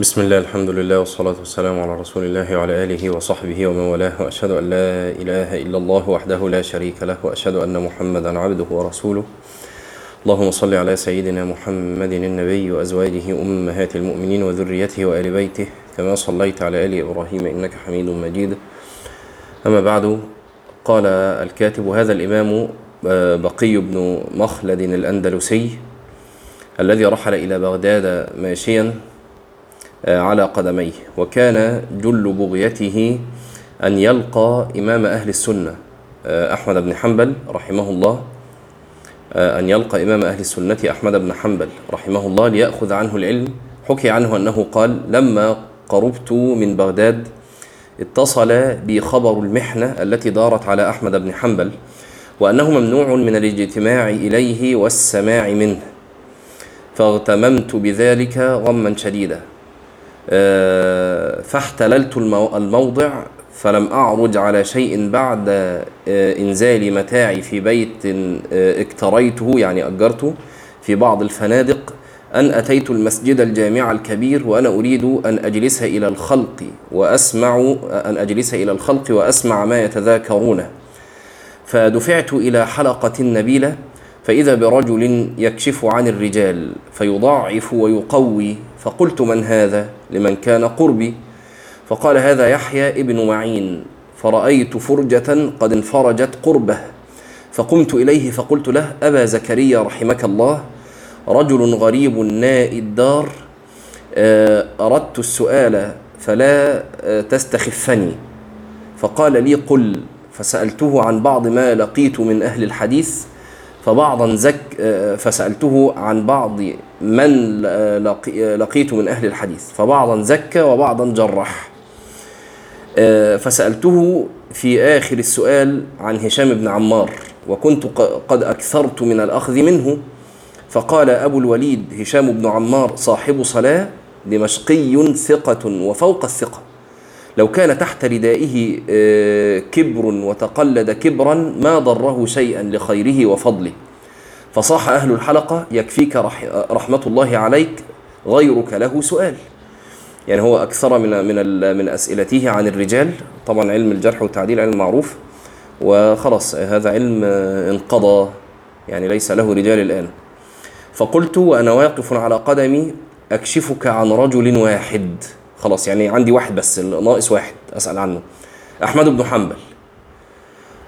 بسم الله الحمد لله والصلاة والسلام على رسول الله وعلى آله وصحبه ومن والاه وأشهد أن لا إله إلا الله وحده لا شريك له وأشهد أن محمدا عبده ورسوله. اللهم صل على سيدنا محمد النبي وأزواجه أمهات المؤمنين وذريته وآل بيته كما صليت على آل إبراهيم إنك حميد مجيد. أما بعد قال الكاتب هذا الإمام بقي بن مخلد الأندلسي الذي رحل إلى بغداد ماشيا على قدميه. وكان جل بغيته أن يلقى إمام أهل السنة. أحمد بن حنبل رحمه الله. أن يلقى إمام أهل السنة أحمد بن حنبل رحمه الله ليأخذ عنه العلم. حكي عنه أنه قال لما قربت من بغداد اتصل بي خبر المحنة التي دارت على أحمد بن حنبل وأنه ممنوع من الاجتماع إليه والسماع منه فاغتممت بذلك غما شديدا. فاحتللت الموضع فلم أعرج على شيء بعد إنزال متاعي في بيت اكتريته يعني أجرته في بعض الفنادق أن أتيت المسجد الجامع الكبير وأنا أريد أن أجلس إلى الخلق وأسمع أن أجلس إلى الخلق وأسمع ما يتذاكرونه. فدفعت إلى حلقة نبيلة فإذا برجل يكشف عن الرجال فيضاعف ويقوي فقلت من هذا؟ لمن كان قربي. فقال هذا يحيى ابن معين فرأيت فرجة قد انفرجت قربه. فقمت إليه فقلت له أبا زكريا رحمك الله؟ رجل غريب نائي الدار أردت السؤال فلا تستخفني. فقال لي قل. فسألته عن بعض ما لقيت من أهل الحديث فبعضا زك فسألته عن بعض من لقيت من أهل الحديث فبعضا زكى وبعضا جرح. فسألته في آخر السؤال عن هشام بن عمار وكنت قد أكثرت من الأخذ منه فقال أبو الوليد هشام بن عمار صاحب صلاة دمشقي ثقة وفوق الثقة. لو كان تحت ردائه كبر وتقلد كبرا ما ضره شيئا لخيره وفضله. فصاح أهل الحلقة يكفيك رحمة الله عليك غيرك له سؤال. يعني هو أكثر من من من أسئلته عن الرجال. طبعا علم الجرح والتعديل علم معروف. وخلاص هذا علم انقضى. يعني ليس له رجال الآن. فقلت وأنا واقف على قدمي أكشفك عن رجل واحد. خلاص يعني عندي واحد بس ناقص واحد أسأل عنه. أحمد بن حنبل.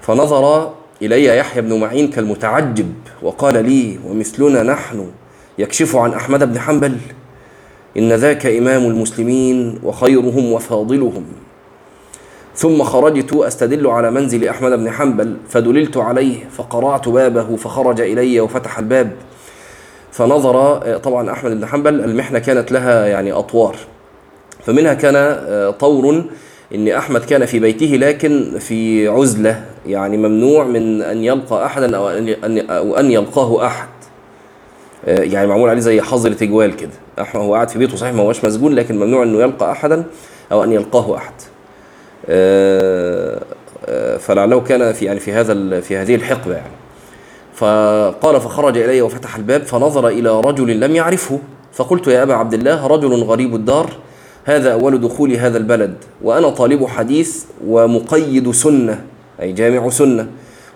فنظر إلي يحيى بن معين كالمتعجب وقال لي ومثلنا نحن يكشف عن أحمد بن حنبل إن ذاك إمام المسلمين وخيرهم وفاضلهم. ثم خرجت أستدل على منزل أحمد بن حنبل فدللت عليه فقرعت بابه فخرج إلي وفتح الباب. فنظر طبعا أحمد بن حنبل المحنة كانت لها يعني أطوار. فمنها كان طور إن أحمد كان في بيته لكن في عزلة يعني ممنوع من أن يلقى أحدا أو أن أو أن يلقاه أحد. يعني معمول عليه زي حظر تجوال كده. احمد هو قاعد في بيته صحيح ما هوش مسجون لكن ممنوع إنه يلقى أحدا أو أن يلقاه أحد. فلعله كان في يعني في هذا في هذه الحقبة يعني. فقال فخرج الي وفتح الباب فنظر إلى رجل لم يعرفه. فقلت يا أبا عبد الله رجل غريب الدار هذا أول دخول هذا البلد وأنا طالب حديث ومقيد سنة. أي جامع سنة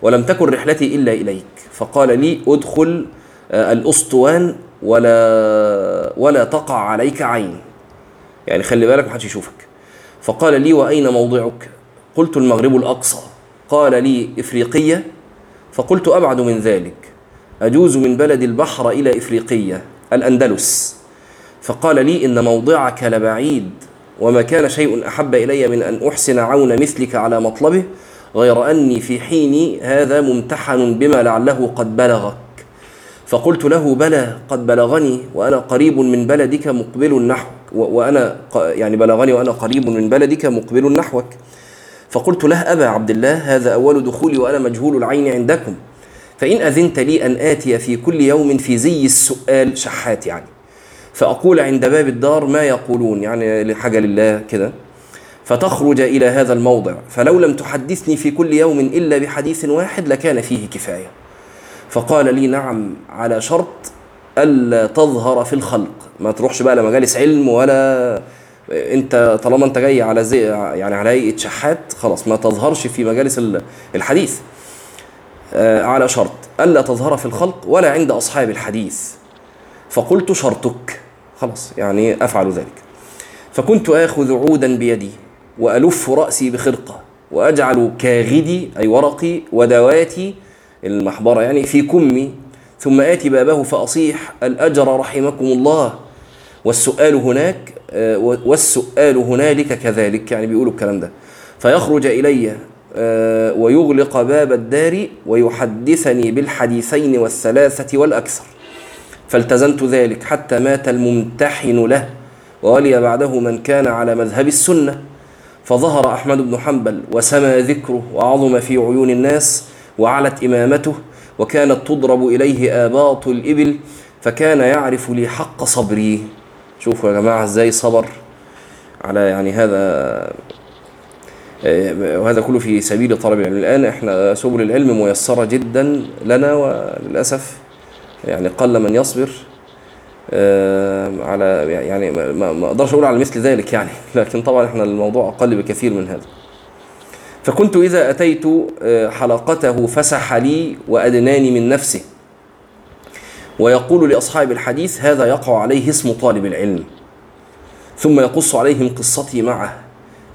ولم تكن رحلتي إلا إليك. فقال لي ادخل الأسطوان ولا ولا تقع عليك عين. يعني خلي بالك محدش يشوفك. فقال لي وأين موضعك؟ قلت المغرب الأقصى. قال لي إفريقية. فقلت أبعد من ذلك. أجوز من بلد البحر إلى إفريقية الأندلس. فقال لي إن موضعك لبعيد وما كان شيء أحب إلي من أن أحسن عون مثلك على مطلبه غير أني في حيني هذا ممتحن بما لعله قد بلغك. فقلت له بلى قد بلغني وأنا قريب من بلدك مقبل نحوك وأنا يعني بلغني وأنا قريب من بلدك مقبل نحوك. فقلت له أبا عبد الله هذا أول دخولي وأنا مجهول العين عندكم. فإن أذنت لي أن آتي في كل يوم في زي السؤال شحات يعني. فأقول عند باب الدار ما يقولون يعني لحاجة لله كده. فتخرج إلى هذا الموضع. فلو لم تحدثني في كل يوم إلا بحديث واحد لكان فيه كفاية. فقال لي نعم على شرط ألا تظهر في الخلق. ما تروحش بقى لمجالس علم ولا أنت طالما أنت جاي على زي يعني على هيئة شحات خلاص ما تظهرش في مجالس ال- الحديث. آه، على شرط ألا تظهر في الخلق ولا عند أصحاب الحديث. فقلت شرطك. خلاص يعني أفعل ذلك. فكنت آخذ عودا بيدي. وألف رأسي بخرقة وأجعل كاغدي أي ورقي ودواتي المحبرة يعني في كمي. ثم آتي بابه فأصيح الأجر رحمكم الله. والسؤال هناك آه، والسؤال هنالك كذلك يعني بيقولوا الكلام ده. فيخرج إلي آه، ويغلق باب الدار ويحدثني بالحديثين والثلاثة والأكثر. فالتزمت ذلك حتى مات الممتحن له وولي بعده من كان على مذهب السنة. فظهر أحمد بن حنبل وسمى ذكره وعظم في عيون الناس وعلت إمامته وكانت تضرب إليه آباط الإبل فكان يعرف لي حق صبري. شوفوا يا جماعة إزاي صبر على يعني هذا وهذا كله في سبيل طلب العلم. الآن إحنا سبل العلم ميسرة جدا لنا وللأسف يعني قل من يصبر. على يعني ما- أقدرش أقول على مثل ذلك يعني لكن طبعا إحنا الموضوع أقل بكثير من هذا فكنت إذا أتيت آه، حلقته فسح لي وأدناني من نفسه ويقول لأصحاب الحديث هذا يقع عليه اسم طالب العلم ثم يقص عليهم قصتي معه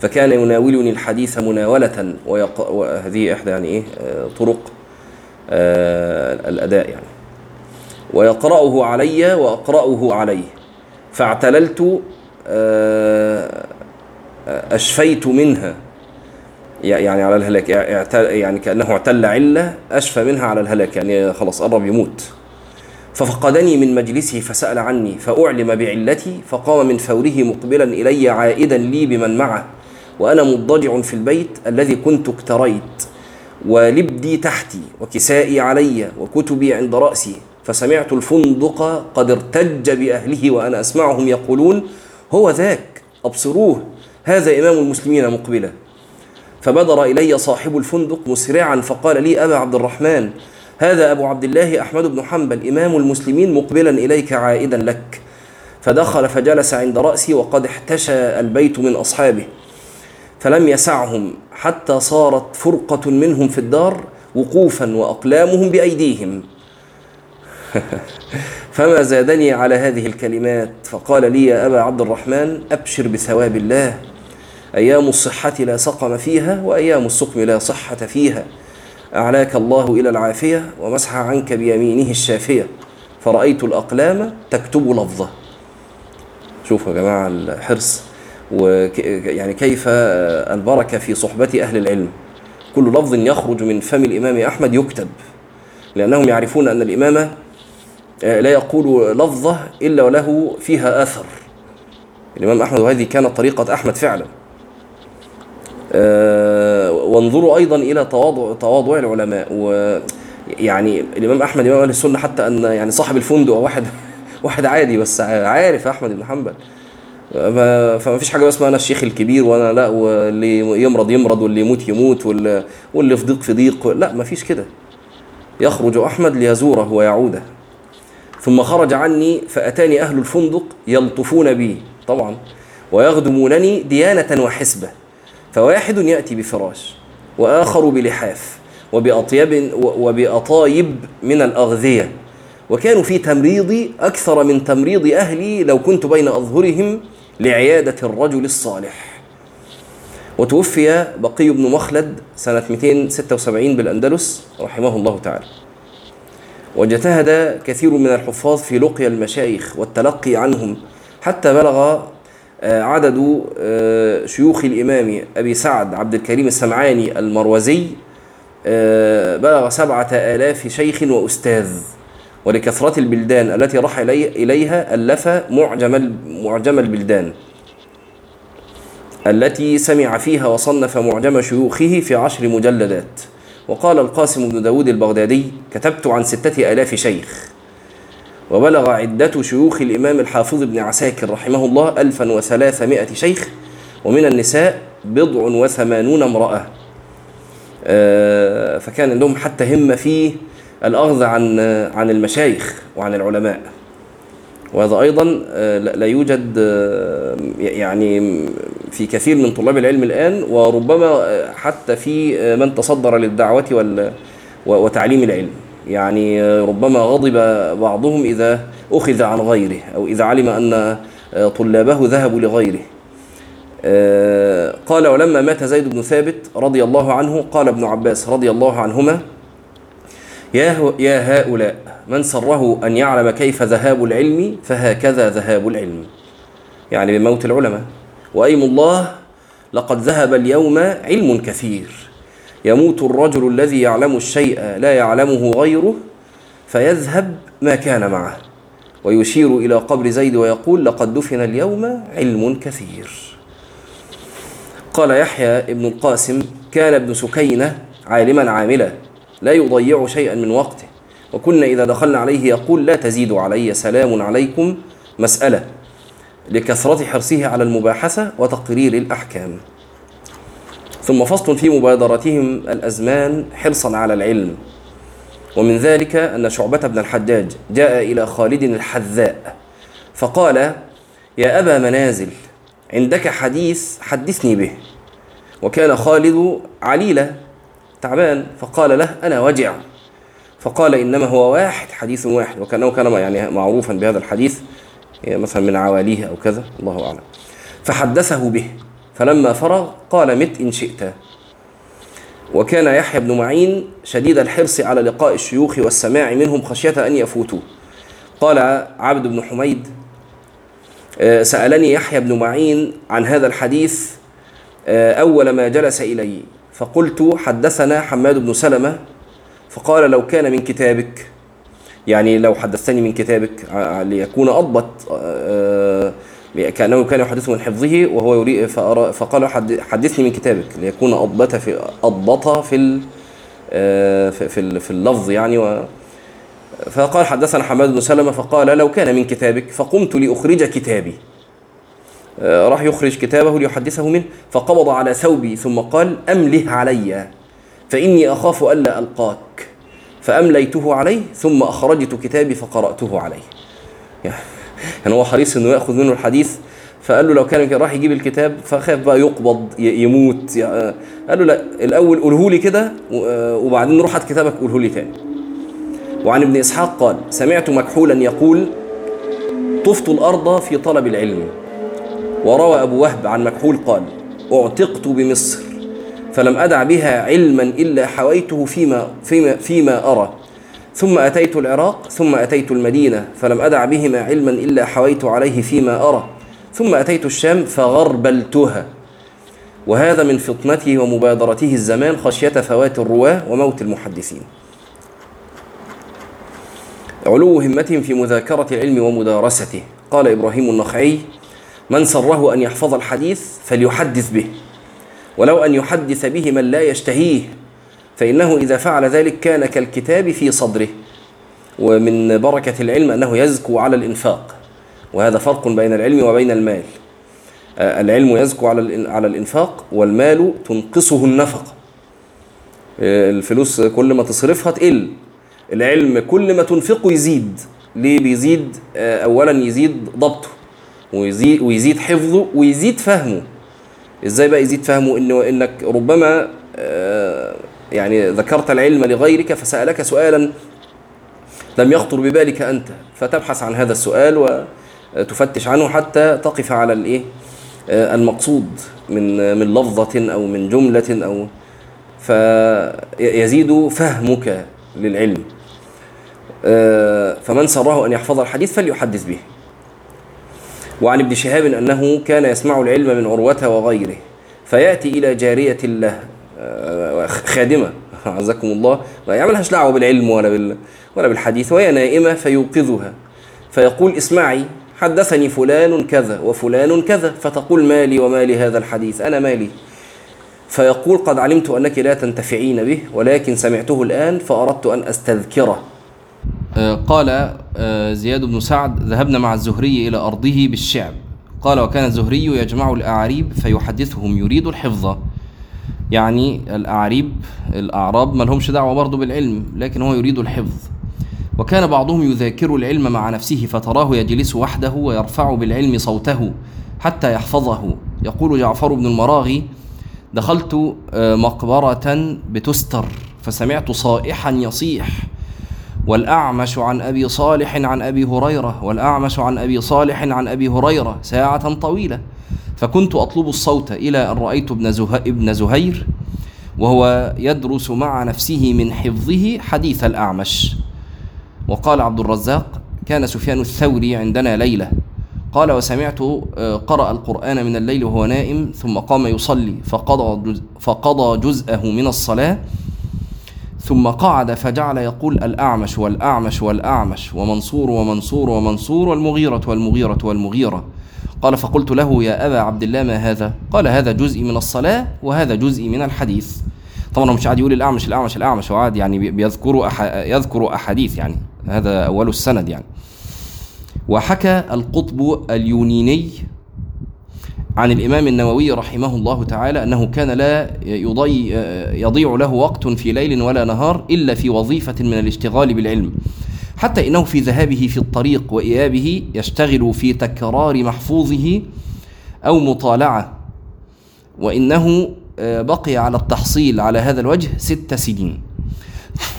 فكان يناولني الحديث مناولة. وهذه إحدى يعني إيه آه، طرق آه، الأداء يعني ويقرأه علي وأقرأه عليه. فاعتللت آه، أشفيت منها. يعني على الهلاك. يعني كأنه اعتل علة أشفى منها على الهلاك. يعني خلاص قرب يموت. ففقدني من مجلسه فسأل عني فأعلم بعلتي فقام من فوره مقبلا إلي عائدا لي بمن معه. وأنا مضطجع في البيت الذي كنت اكتريت ولبدي تحتي وكسائي علي وكتبي عند رأسي. فسمعت الفندق قد ارتج بأهله وأنا أسمعهم يقولون هو ذاك أبصروه هذا إمام المسلمين مقبلا فبدر إلي صاحب الفندق مسرعا فقال لي أبا عبد الرحمن هذا أبو عبد الله أحمد بن حنبل إمام المسلمين مقبلا إليك عائدا لك. فدخل فجلس عند رأسي وقد احتشى البيت من أصحابه فلم يسعهم حتى صارت فرقة منهم في الدار وقوفا وأقلامهم بأيديهم. فما زادني على هذه الكلمات فقال لي يا أبا عبد الرحمن أبشر بثواب الله. أيام الصحة لا سقم فيها وأيام السقم لا صحة فيها. أعلاك الله إلى العافية ومسح عنك بيمينه الشافية. فرأيت الأقلام تكتب لفظة. شوفوا يا جماعة الحرص وك يعني كيف البركة في صحبة أهل العلم. كل لفظ يخرج من فم الإمام أحمد يكتب لأنهم يعرفون أن الإمام لا يقول لفظة إلا وله فيها أثر. الإمام أحمد وهذه كانت طريقة أحمد فعلا. آه، وانظروا أيضا إلى تواضع تواضع العلماء. ويعني الإمام أحمد إمام أهل السنة حتى أن يعني صاحب الفندق واحد واحد عادي بس عارف أحمد بن حنبل. ما فما فيش حاجة اسمها أنا الشيخ الكبير وأنا لا واللي يمرض يمرض واللي يموت يموت واللي في ضيق في ضيق. لا ما فيش كده. يخرج أحمد ليزوره ويعوده. ثم خرج عني فأتاني أهل الفندق يلطفون بي طبعا ويخدمونني ديانة وحسبة فواحد يأتي بفراش وآخر بلحاف وبأطيب وبأطايب من الأغذية. وكانوا في تمريضي أكثر من تمريض أهلي لو كنت بين أظهرهم لعيادة الرجل الصالح. وتوفي بقي بن مخلد سنة 276 بالأندلس رحمه الله تعالى. واجتهد كثير من الحفاظ في لقيا المشايخ والتلقي عنهم حتى بلغ عدد شيوخ الإمام أبي سعد عبد الكريم السمعاني المروزي بلغ سبعة آلاف شيخ وأستاذ ولكثرة البلدان التي راح إليها ألف معجم معجم البلدان. التي سمع فيها وصنف معجم شيوخه في عشر مجلدات. وقال القاسم بن داود البغدادي كتبت عن ستة آلاف شيخ. وبلغ عدة شيوخ الإمام الحافظ بن عساكر رحمه الله ألفا وثلاثمائة شيخ ومن النساء بضع وثمانون امرأة. فكان عندهم حتى همة فيه الأخذ عن عن المشايخ وعن العلماء. وهذا أيضا آه، لا لا يوجد آه، يعني في كثير من طلاب العلم الآن وربما حتى في من تصدر للدعوة وال- وتعليم العلم. يعني ربما غضب بعضهم إذا أخذ عن غيره أو إذا علم أن طلابه ذهبوا لغيره. آه، قال ولما مات زيد بن ثابت رضي الله عنه قال ابن عباس رضي الله عنهما يا يا هؤلاء من سره أن يعلم كيف ذهاب العلم فهكذا ذهاب العلم. يعني بموت العلماء. وأيم الله لقد ذهب اليوم علم كثير. يموت الرجل الذي يعلم الشيء لا يعلمه غيره فيذهب ما كان معه. ويشير إلى قبر زيد ويقول لقد دفن اليوم علم كثير. قال يحيى ابن القاسم كان ابن سكينة عالما عاملا لا يضيع شيئا من وقته. وكنا إذا دخلنا عليه يقول لا تزيدوا علي سلام عليكم مسألة. لكثرة حرصه على المباحثة وتقرير الأحكام. ثم فصل في مبادرتهم الأزمان حرصا على العلم. ومن ذلك أن شعبة بن الحجاج جاء إلى خالد الحذاء فقال يا أبا منازل عندك حديث حدثني به. وكان خالد عليلا تعبان فقال له أنا وجع. فقال إنما هو واحد حديث واحد. وكأنه كان يعني معروفا بهذا الحديث مثلا من عواليه أو كذا الله أعلم. فحدثه به فلما فرغ قال مت إن شئت. وكان يحيى بن معين شديد الحرص على لقاء الشيوخ والسماع منهم خشية أن يفوتوا. قال عبد بن حميد آه، سألني يحيى بن معين عن هذا الحديث آه، أول ما جلس إلي. فقلت حدثنا حماد بن سلمة فقال لو كان من كتابك. يعني لو حدثتني من كتابك ع- ليكون أضبط آه، كأنه كان يحدث من حفظه وهو يريد فقال حد- حدثني من كتابك ليكون أضبط في أضبط في آه، في في ال- في اللفظ يعني و فقال حدثنا حماد بن سلمة فقال لو كان من كتابك فقمت لأخرج كتابي. آه، راح يخرج كتابه ليحدثه منه فقبض على ثوبي ثم قال أمله علي فإني أخاف ألا ألقاك. فأمليته عليه ثم أخرجت كتابي فقرأته عليه. يعني هو حريص إنه يأخذ منه الحديث. فقال له لو كان راح يجيب الكتاب فخاف بقى يقبض يموت ي- آه، قال له لا الأول قوله لي كده وبعدين روح هات كتابك قوله لي تاني. وعن ابن إسحاق قال سمعت مكحولا يقول طفت الأرض في طلب العلم. وروى أبو وهب عن مكحول قال أعتقت بمصر. فلم أدع بها علما إلا حويته فيما فيما فيما أرى. ثم أتيت العراق ثم أتيت المدينة فلم أدع بهما علما إلا حويت عليه فيما أرى. ثم أتيت الشام فغربلتها. وهذا من فطنته ومبادرته الزمان خشية فوات الرواة وموت المحدثين. علو همتهم في مذاكرة العلم ومدارسته. قال إبراهيم النخعي من سره أن يحفظ الحديث فليحدث به. ولو أن يحدث به من لا يشتهيه فإنه إذا فعل ذلك كان كالكتاب في صدره ومن بركة العلم أنه يزكو على الإنفاق. وهذا فرق بين العلم وبين المال. آه، العلم يزكو على على الإنفاق والمال تنقصه النفقة. آه، الفلوس كل ما تصرفها تقل. العلم كل ما تنفقه يزيد. ليه بيزيد؟ آه، أولا يزيد ضبطه ويزيد ويزيد حفظه ويزيد فهمه. إزاي بقى يزيد فهمه انه إنك ربما آه، يعني ذكرت العلم لغيرك فسألك سؤالا لم يخطر ببالك أنت فتبحث عن هذا السؤال وتفتش عنه حتى تقف على الإيه؟ آه، المقصود من من لفظة أو من جملة أو فيزيد فهمك للعلم. آه، فمن سره أن يحفظ الحديث فليحدث به. وعن ابن شهاب أنه كان يسمع العلم من عروة وغيره فيأتي إلى جارية له آه، خادمة عزكم الله ما يعملهاش دعوة بالعلم ولا بال ولا بالحديث وهي نائمة فيوقظها فيقول اسمعي حدثني فلان كذا وفلان كذا فتقول مالي ومالي هذا الحديث أنا مالي فيقول قد علمت أنك لا تنتفعين به ولكن سمعته الآن فأردت أن أستذكره. قال زياد بن سعد ذهبنا مع الزهري إلى أرضه بالشعب قال وكان الزهري يجمع الأعاريب فيحدثهم يريد الحفظ. يعني الأعاريب الأعراب ما لهمش دعوة برضه بالعلم لكن هو يريد الحفظ. وكان بعضهم يذاكر العلم مع نفسه فتراه يجلس وحده ويرفع بالعلم صوته حتى يحفظه. يقول جعفر بن المراغي دخلت آه، مقبرة بتستر فسمعت صائحا يصيح. والأعمش عن أبي صالح عن أبي هريرة والأعمش عن أبي صالح عن أبي هريرة ساعة طويلة. فكنت أطلب الصوت إلى أن رأيت ابن, زه... ابن زهير وهو يدرس مع نفسه من حفظه حديث الأعمش. وقال عبد الرزاق كان سفيان الثوري عندنا ليلة. قال وسمعت آه، قرأ القرآن من الليل وهو نائم ثم قام يصلي فقضى, فقضى جزءه من الصلاة ثم قعد فجعل يقول الأعمش والأعمش والأعمش ومنصور ومنصور ومنصور والمغيرة والمغيرة والمغيرة. قال فقلت له يا أبا عبد الله ما هذا؟ قال هذا جزء من الصلاة وهذا جزء من الحديث. طبعا مش قاعد يقول الأعمش الأعمش الأعمش وعاد يعني بيذكر أح يذكر أحاديث يعني. هذا أول السند يعني. وحكى القطب اليونيني عن الإمام النووي رحمه الله تعالى أنه كان لا يضيع, يضيع له وقت في ليل ولا نهار إلا في وظيفة من الاشتغال بالعلم. حتى إنه في ذهابه في الطريق وإيابه يشتغل في تكرار محفوظه أو مطالعة. وإنه آه، بقي على التحصيل على هذا الوجه ست سنين.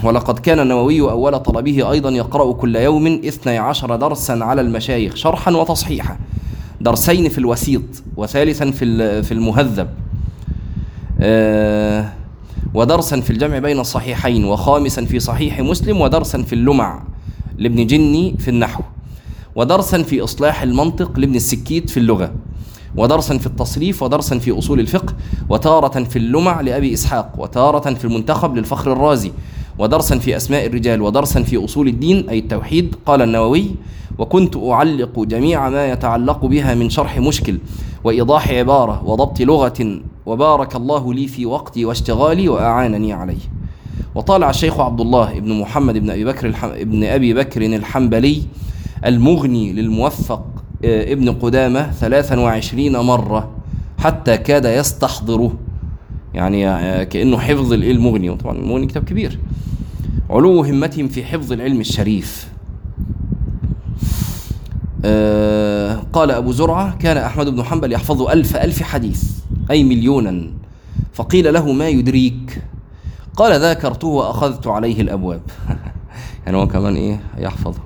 ولقد كان النووي أول طلبه أيضا يقرأ كل يوم اثني عشر درسا على المشايخ شرحا وتصحيحا. درسين في الوسيط وثالثا في في المهذب. آه، ودرسا في الجمع بين الصحيحين وخامسا في صحيح مسلم ودرسا في اللمع لابن جني في النحو. ودرسا في إصلاح المنطق لابن السكيت في اللغة. ودرسا في التصريف ودرسا في أصول الفقه وتارة في اللمع لأبي إسحاق وتارة في المنتخب للفخر الرازي. ودرسا في أسماء الرجال ودرسا في أصول الدين أي التوحيد. قال النووي وكنت أعلق جميع ما يتعلق بها من شرح مشكل وإيضاح عبارة وضبط لغة وبارك الله لي في وقتي واشتغالي وأعانني عليه. وطالع الشيخ عبد الله بن محمد بن أبي بكر الحم... ابن أبي بكر الحنبلي المغني للموفق آه، ابن قدامة 23 مرة حتى كاد يستحضره. يعني آه، كأنه حفظ المغني طبعا المغني كتاب كبير. علو همتهم في حفظ العلم الشريف. آه قال أبو زرعة كان أحمد بن حنبل يحفظ ألف ألف حديث أي مليونا. فقيل له ما يدريك؟ قال ذاكرته وأخذت عليه الأبواب. يعني هو كمان إيه يحفظه.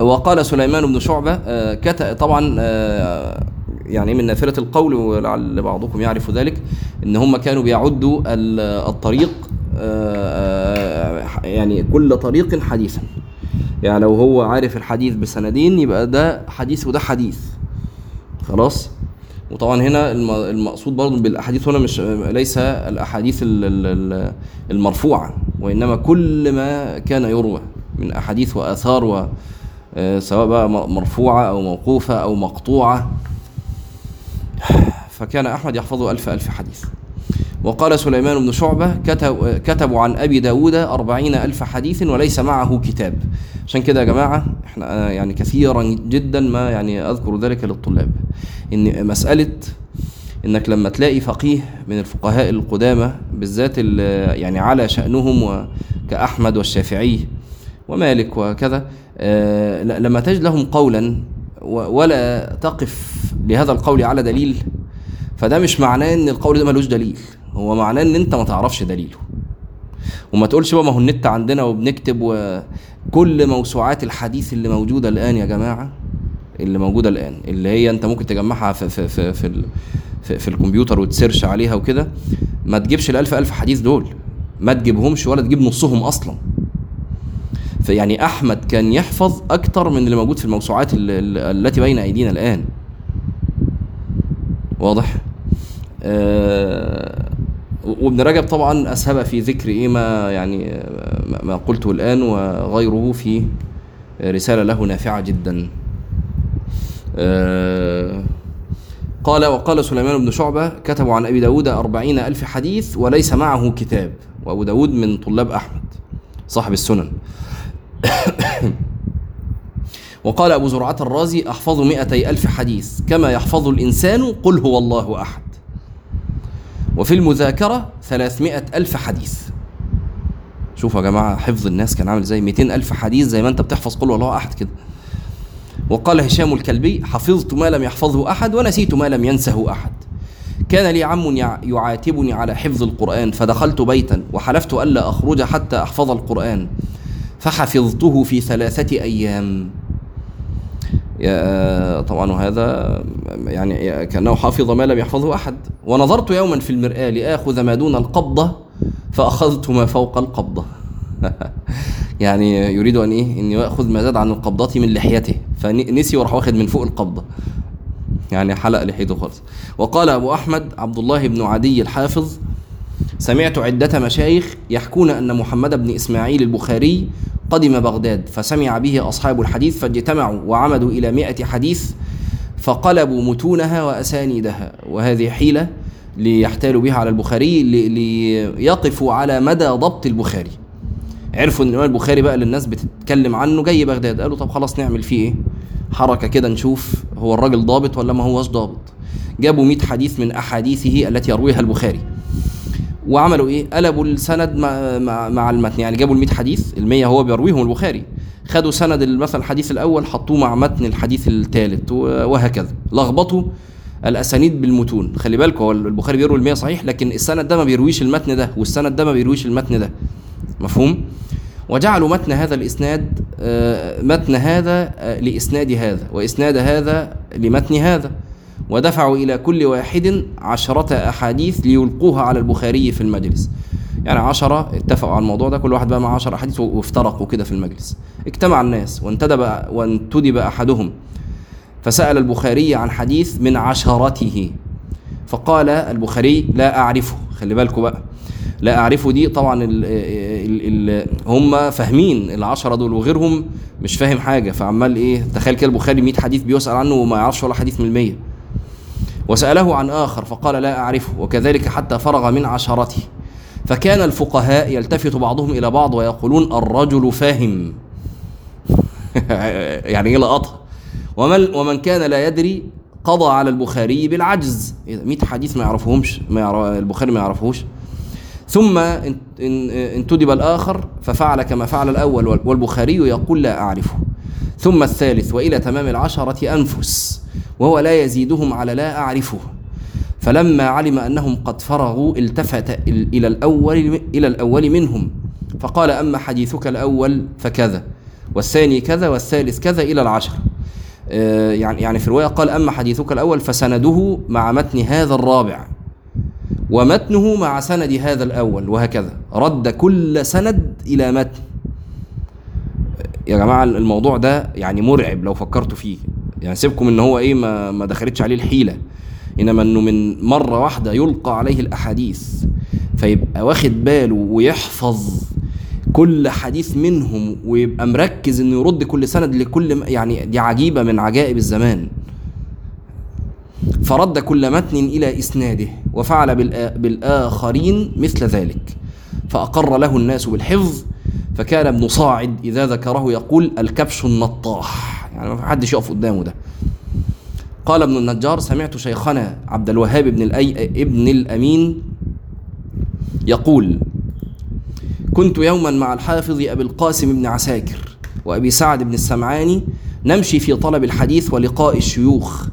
وقال سليمان بن شعبة آه كت طبعا آه يعني من نافلة القول ولعل بعضكم يعرف ذلك إن هم كانوا بيعدوا الطريق آه، آه، يعني كل طريق حديثا. يعني لو هو عارف الحديث بسندين يبقى ده حديث وده حديث. خلاص؟ وطبعا هنا المقصود برضه بالأحاديث هنا مش ليس الأحاديث المرفوعة وإنما كل ما كان يروى من أحاديث وآثار آه، سواء بقى مرفوعة أو موقوفة أو مقطوعة. فكان أحمد يحفظ ألف ألف حديث. وقال سليمان بن شعبة كتب كتبوا عن أبي داود أربعين ألف حديث وليس معه كتاب. عشان كده يا جماعة إحنا يعني كثيرا جدا ما يعني أذكر ذلك للطلاب. إن مسألة إنك لما تلاقي فقيه من الفقهاء القدامى بالذات يعني على شأنهم كأحمد والشافعي ومالك وكذا آه، لما تجد لهم قولا ولا تقف لهذا القول على دليل. فده مش معناه إن القول ده ملوش دليل. هو معناه إن أنت ما تعرفش دليله. وما تقولش بقى ما هو النت عندنا وبنكتب وكل موسوعات الحديث اللي موجودة الآن يا جماعة اللي موجودة الآن اللي هي أنت ممكن تجمعها في في في في, في, في الكمبيوتر وتسيرش عليها وكده. ما تجيبش الألف ألف حديث دول. ما تجيبهمش ولا تجيب نصهم أصلا. فيعني أحمد كان يحفظ أكتر من اللي موجود في الموسوعات التي بين أيدينا الآن. واضح؟ آه وابن رجب طبعا أسهب في ذكر إيه ما يعني ما قلته الآن وغيره في رسالة له نافعة جدا. آه، قال وقال سليمان بن شعبة كتبوا عن أبي داود أربعين ألف حديث وليس معه كتاب. وأبو داود من طلاب أحمد صاحب السنن. وقال أبو زرعة الرازي أحفظ مئتي ألف حديث كما يحفظ الإنسان قل هو الله أحد. وفي المذاكرة ثلاثمائة ألف حديث. شوفوا يا جماعة حفظ الناس كان عامل إزاي؟ 200 ألف حديث زي ما أنت بتحفظ قل والله أحد كده. وقال هشام الكلبي حفظت ما لم يحفظه أحد ونسيت ما لم ينسه أحد. كان لي عم يع- يعاتبني على حفظ القرآن فدخلت بيتا وحلفت ألا أخرج حتى أحفظ القرآن. فحفظته في ثلاثة أيام. يا- طبعا وهذا يعني كأنه حافظ ما لم يحفظه أحد. ونظرت يوما في المرآة لآخذ ما دون القبضة فأخذت ما فوق القبضة. يعني يريد أن إيه؟ أن يأخذ ما زاد عن القبضة من لحيته فنسي وراح واخد من فوق القبضة. يعني حلق لحيته خالص. وقال أبو أحمد عبد الله بن عدي الحافظ سمعت عدة مشايخ يحكون أن محمد بن إسماعيل البخاري قدم بغداد فسمع به أصحاب الحديث فاجتمعوا وعمدوا إلى مئة حديث فقلبوا متونها وأسانيدها. وهذه حيلة ليحتالوا بها على البخاري لي- ليقفوا على مدى ضبط البخاري. عرفوا إن الامام البخاري بقى اللي الناس بتتكلم عنه جاي بغداد. قالوا طب خلاص نعمل فيه إيه؟ حركة كده نشوف هو الراجل ضابط ولا ما هوش ضابط. جابوا 100 حديث من أحاديثه التي يرويها البخاري. وعملوا إيه؟ قلبوا السند مع, مع, مع المتن. يعني جابوا ال 100 حديث ال 100 هو بيرويهم البخاري. خدوا سند مثلا الحديث الأول حطوه مع متن الحديث الثالث وهكذا. لخبطوا الأسانيد بالمتون. خلي بالكم هو البخاري بيروي ال 100 صحيح لكن السند ده ما بيرويش المتن ده والسند ده ما بيرويش المتن ده. مفهوم؟ وجعلوا متن هذا الإسناد آه، متن هذا آه، لإسناد هذا وإسناد هذا لمتن هذا. ودفعوا إلى كل واحد عشرة أحاديث ليلقوها على البخاري في المجلس. يعني عشرة اتفقوا على الموضوع ده كل واحد بقى مع عشر أحاديث وافترقوا كده في المجلس. اجتمع الناس وانتدب وانتدب أحدهم. فسأل البخاري عن حديث من عشرته. فقال البخاري لا أعرفه. خلي بالكم بقى. لا أعرفه دي طبعا ال ال ال هم فاهمين العشرة دول وغيرهم مش فاهم حاجة. فعمال إيه تخيل كده البخاري 100 حديث بيسأل عنه وما يعرفش ولا حديث من المية. وسأله عن آخر فقال لا أعرفه وكذلك حتى فرغ من عشرته. فكان الفقهاء يلتفت بعضهم إلى بعض ويقولون الرجل فاهم. يعني إيه لقطها ومن ومن كان لا يدري قضى على البخاري بالعجز. 100 حديث ما يعرفهمش ما يعرف البخاري ما يعرفهوش. ثم ان- ان- انتدب الآخر ففعل كما فعل الأول وال- والبخاري يقول لا أعرفه. ثم الثالث وإلى تمام العشرة أنفس وهو لا يزيدهم على لا أعرفه. فلما علم أنهم قد فرغوا التفت إل- إلى الأول إلى الأول منهم. فقال أما حديثك الأول فكذا والثاني كذا والثالث كذا إلى العشر. آه، يعني يعني في الرواية قال أما حديثك الأول فسنده مع متن هذا الرابع ومتنه مع سند هذا الأول وهكذا. رد كل سند إلى متن. يا جماعة الموضوع ده يعني مرعب لو فكرتوا فيه. يعني سيبكم إن هو إيه ما, ما دخلتش عليه الحيلة. إنما إنه من مرة واحدة يلقى عليه الأحاديث فيبقى واخد باله ويحفظ كل حديث منهم ويبقى مركز إنه يرد كل سند لكل يعني دي عجيبة من عجائب الزمان. فرد كل متن إلى إسناده وفعل بالآخرين مثل ذلك. فأقر له الناس بالحفظ فكان ابن صاعد إذا ذكره يقول الكبش النطاح. يعني ما حدش يقف قدامه ده. قال ابن النجار سمعت شيخنا عبد الوهاب بن الأي ابن الأمين يقول كنت يوما مع الحافظ أبي القاسم بن عساكر وأبي سعد بن السمعاني نمشي في طلب الحديث ولقاء الشيوخ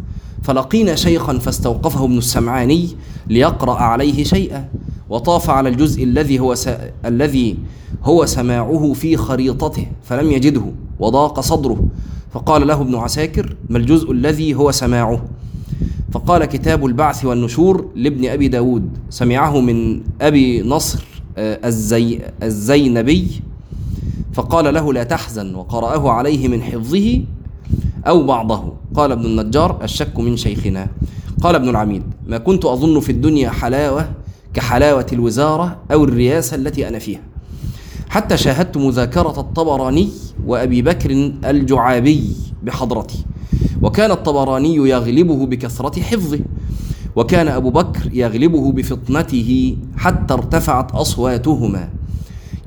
فلقينا شيخا فاستوقفه ابن السمعاني ليقرأ عليه شيئا وطاف على الجزء الذي هو س... الذي هو سماعه في خريطته فلم يجده وضاق صدره. فقال له ابن عساكر ما الجزء الذي هو سماعه؟ فقال كتاب البعث والنشور لابن أبي داود. سمعه من أبي نصر آه، الزي الزينبي. فقال له لا تحزن. وقرأه عليه من حفظه أو بعضه. قال ابن النجار الشك من شيخنا. قال ابن العميد ما كنت أظن في الدنيا حلاوة كحلاوة الوزارة أو الرياسة التي أنا فيها. حتى شاهدت مذاكرة الطبراني وأبي بكر الجعابي بحضرتي. وكان الطبراني يغلبه بكثرة حفظه وكان أبو بكر يغلبه بفطنته حتى ارتفعت أصواتهما.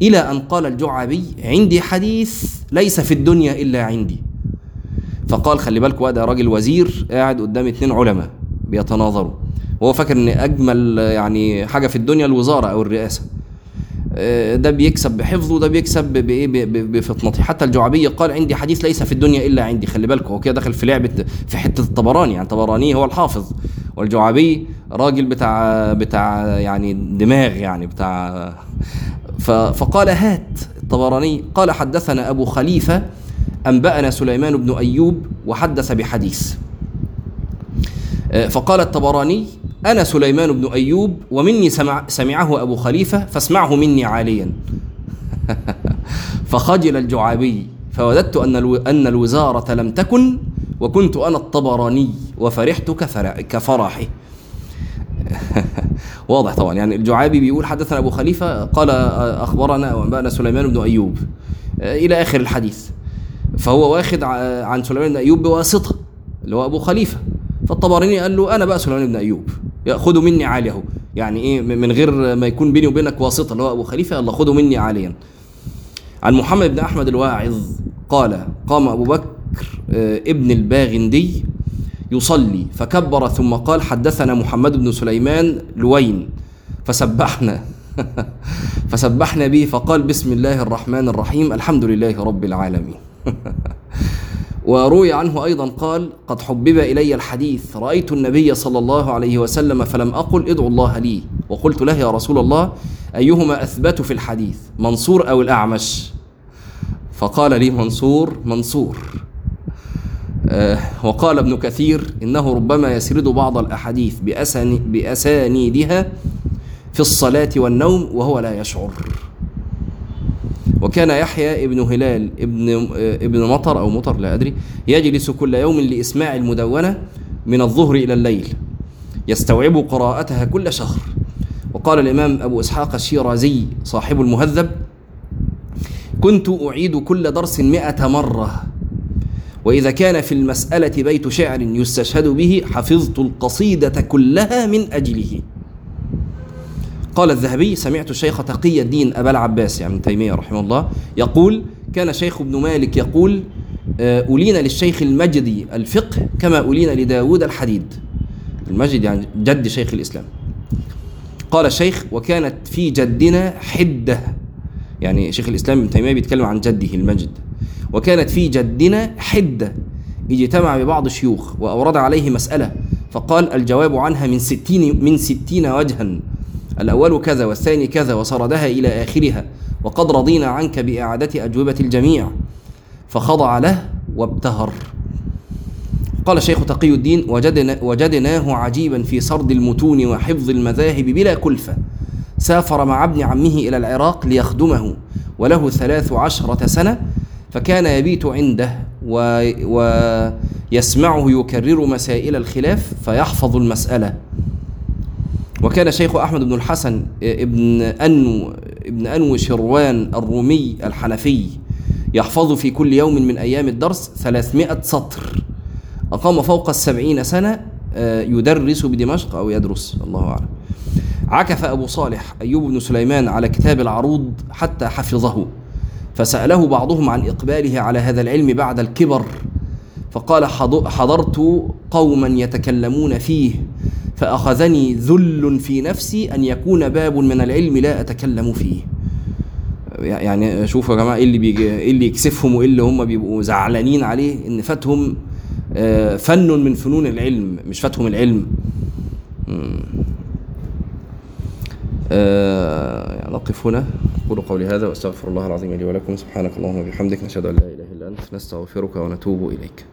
إلى أن قال الجعابي عندي حديث ليس في الدنيا إلا عندي. فقال خلي بقى ده راجل وزير قاعد قدام اتنين علماء بيتناظروا. وهو فاكر إن أجمل يعني حاجة في الدنيا الوزارة أو الرئاسة. آه، ده بيكسب بحفظه ده بيكسب بإيه بفطنته. حتى الجعبي قال عندي حديث ليس في الدنيا إلا عندي. خلي بالكم هو كده دخل في لعبة في حتة الطبراني. يعني الطبراني هو الحافظ والجعبي راجل بتاع بتاع يعني دماغ يعني بتاع. فقال هات الطبراني. قال حدثنا أبو خليفة أنبأنا سليمان بن أيوب وحدث بحديث. آه، فقال الطبراني أنا سليمان بن أيوب ومني سمع سمعه أبو خليفة فاسمعه مني عاليا. فخجل الجعابي فوددت أن. أن الوزارة لم تكن وكنت أنا الطبراني وفرحت كفر... كفرحه واضح طبعا يعني الجعابي بيقول حدثنا أبو خليفة قال أخبرنا وأنبأنا سليمان بن أيوب. إلى آخر الحديث. فهو واخد عن سليمان بن أيوب بواسطة اللي هو أبو خليفة. فالطبراني قال له أنا بقى سليمان بن أيوب. خدوا مني عالية يعني إيه من غير ما يكون بيني وبينك واسطة اللي هو أبو خليفة يلا خدوا مني عاليا. عن محمد بن أحمد الواعظ قال قام أبو بكر آه، ابن الباغندي يصلي فكبر ثم قال حدثنا محمد بن سليمان لوين؟ فسبحنا. فسبحنا به فقال بسم الله الرحمن الرحيم الحمد لله رب العالمين. وروي عنه أيضا قال قد حبب إلي الحديث رأيت النبي صلى الله عليه وسلم فلم أقل ادعوا الله لي وقلت له يا رسول الله أيهما أثبت في الحديث منصور أو الأعمش؟ فقال لي منصور منصور. آه، وقال ابن كثير إنه ربما يسرد بعض الأحاديث بأساني بأسانيدها في الصلاة والنوم وهو لا يشعر. وكان يحيى ابن هلال ابن آه، ابن مطر أو مطر لا أدري يجلس كل يوم لإسماع المدونة من الظهر إلى الليل يستوعب قراءتها كل شهر. وقال الإمام أبو إسحاق الشيرازي صاحب المهذب كنت أعيد كل درس مئة مرة وإذا كان في المسألة بيت شعر يستشهد به حفظت القصيدة كلها من أجله. قال الذهبي سمعت الشيخ تقي الدين أبا العباس يعني ابن تيمية رحمه الله يقول كان شيخ ابن مالك يقول آه، أولين للشيخ المجدي الفقه كما أولين لداود الحديد. المجد يعني جد شيخ الإسلام. قال الشيخ وكانت في جدنا حدة. يعني شيخ الإسلام ابن تيمية بيتكلم عن جده المجد. وكانت في جدنا حدة. اجتمع ببعض الشيوخ وأورد عليه مسألة فقال الجواب عنها من ستين من ستين وجها. الأول كذا والثاني كذا وسردها إلى آخرها وقد رضينا عنك بإعادة أجوبة الجميع. فخضع له وابتهر. قال الشيخ تقي الدين وجدنا وجدناه عجيبا في سرد المتون وحفظ المذاهب بلا كلفة. سافر مع ابن عمه إلى العراق ليخدمه وله ثلاث عشرة سنة فكان يبيت عنده و... ويسمعه يكرر مسائل الخلاف فيحفظ المسألة. وكان شيخ أحمد بن الحسن ابن أنو ابن أنو شروان الرومي الحنفي يحفظ في كل يوم من أيام الدرس ثلاثمائة سطر. أقام فوق السبعين سنة آه، يدرس بدمشق أو يدرس الله أعلم. عكف أبو صالح أيوب بن سليمان على كتاب العروض حتى حفظه فسأله بعضهم عن إقباله على هذا العلم بعد الكبر فقال حض- حضرت قوما يتكلمون فيه فأخذني ذل في نفسي أن يكون باب من العلم لا أتكلم فيه. يعني شوفوا يا جماعة إيه اللي, بيجي إيه اللي يكسفهم وإيه اللي هم بيبقوا زعلانين عليه إن فاتهم آه، فن من فنون العلم مش فاتهم العلم. آه، يعني نقف هنا. أقول قولي هذا وأستغفر الله العظيم لي ولكم. سبحانك اللهم وبحمدك. نشهد أن لا إله إلا أنت. نستغفرك ونتوب إليك.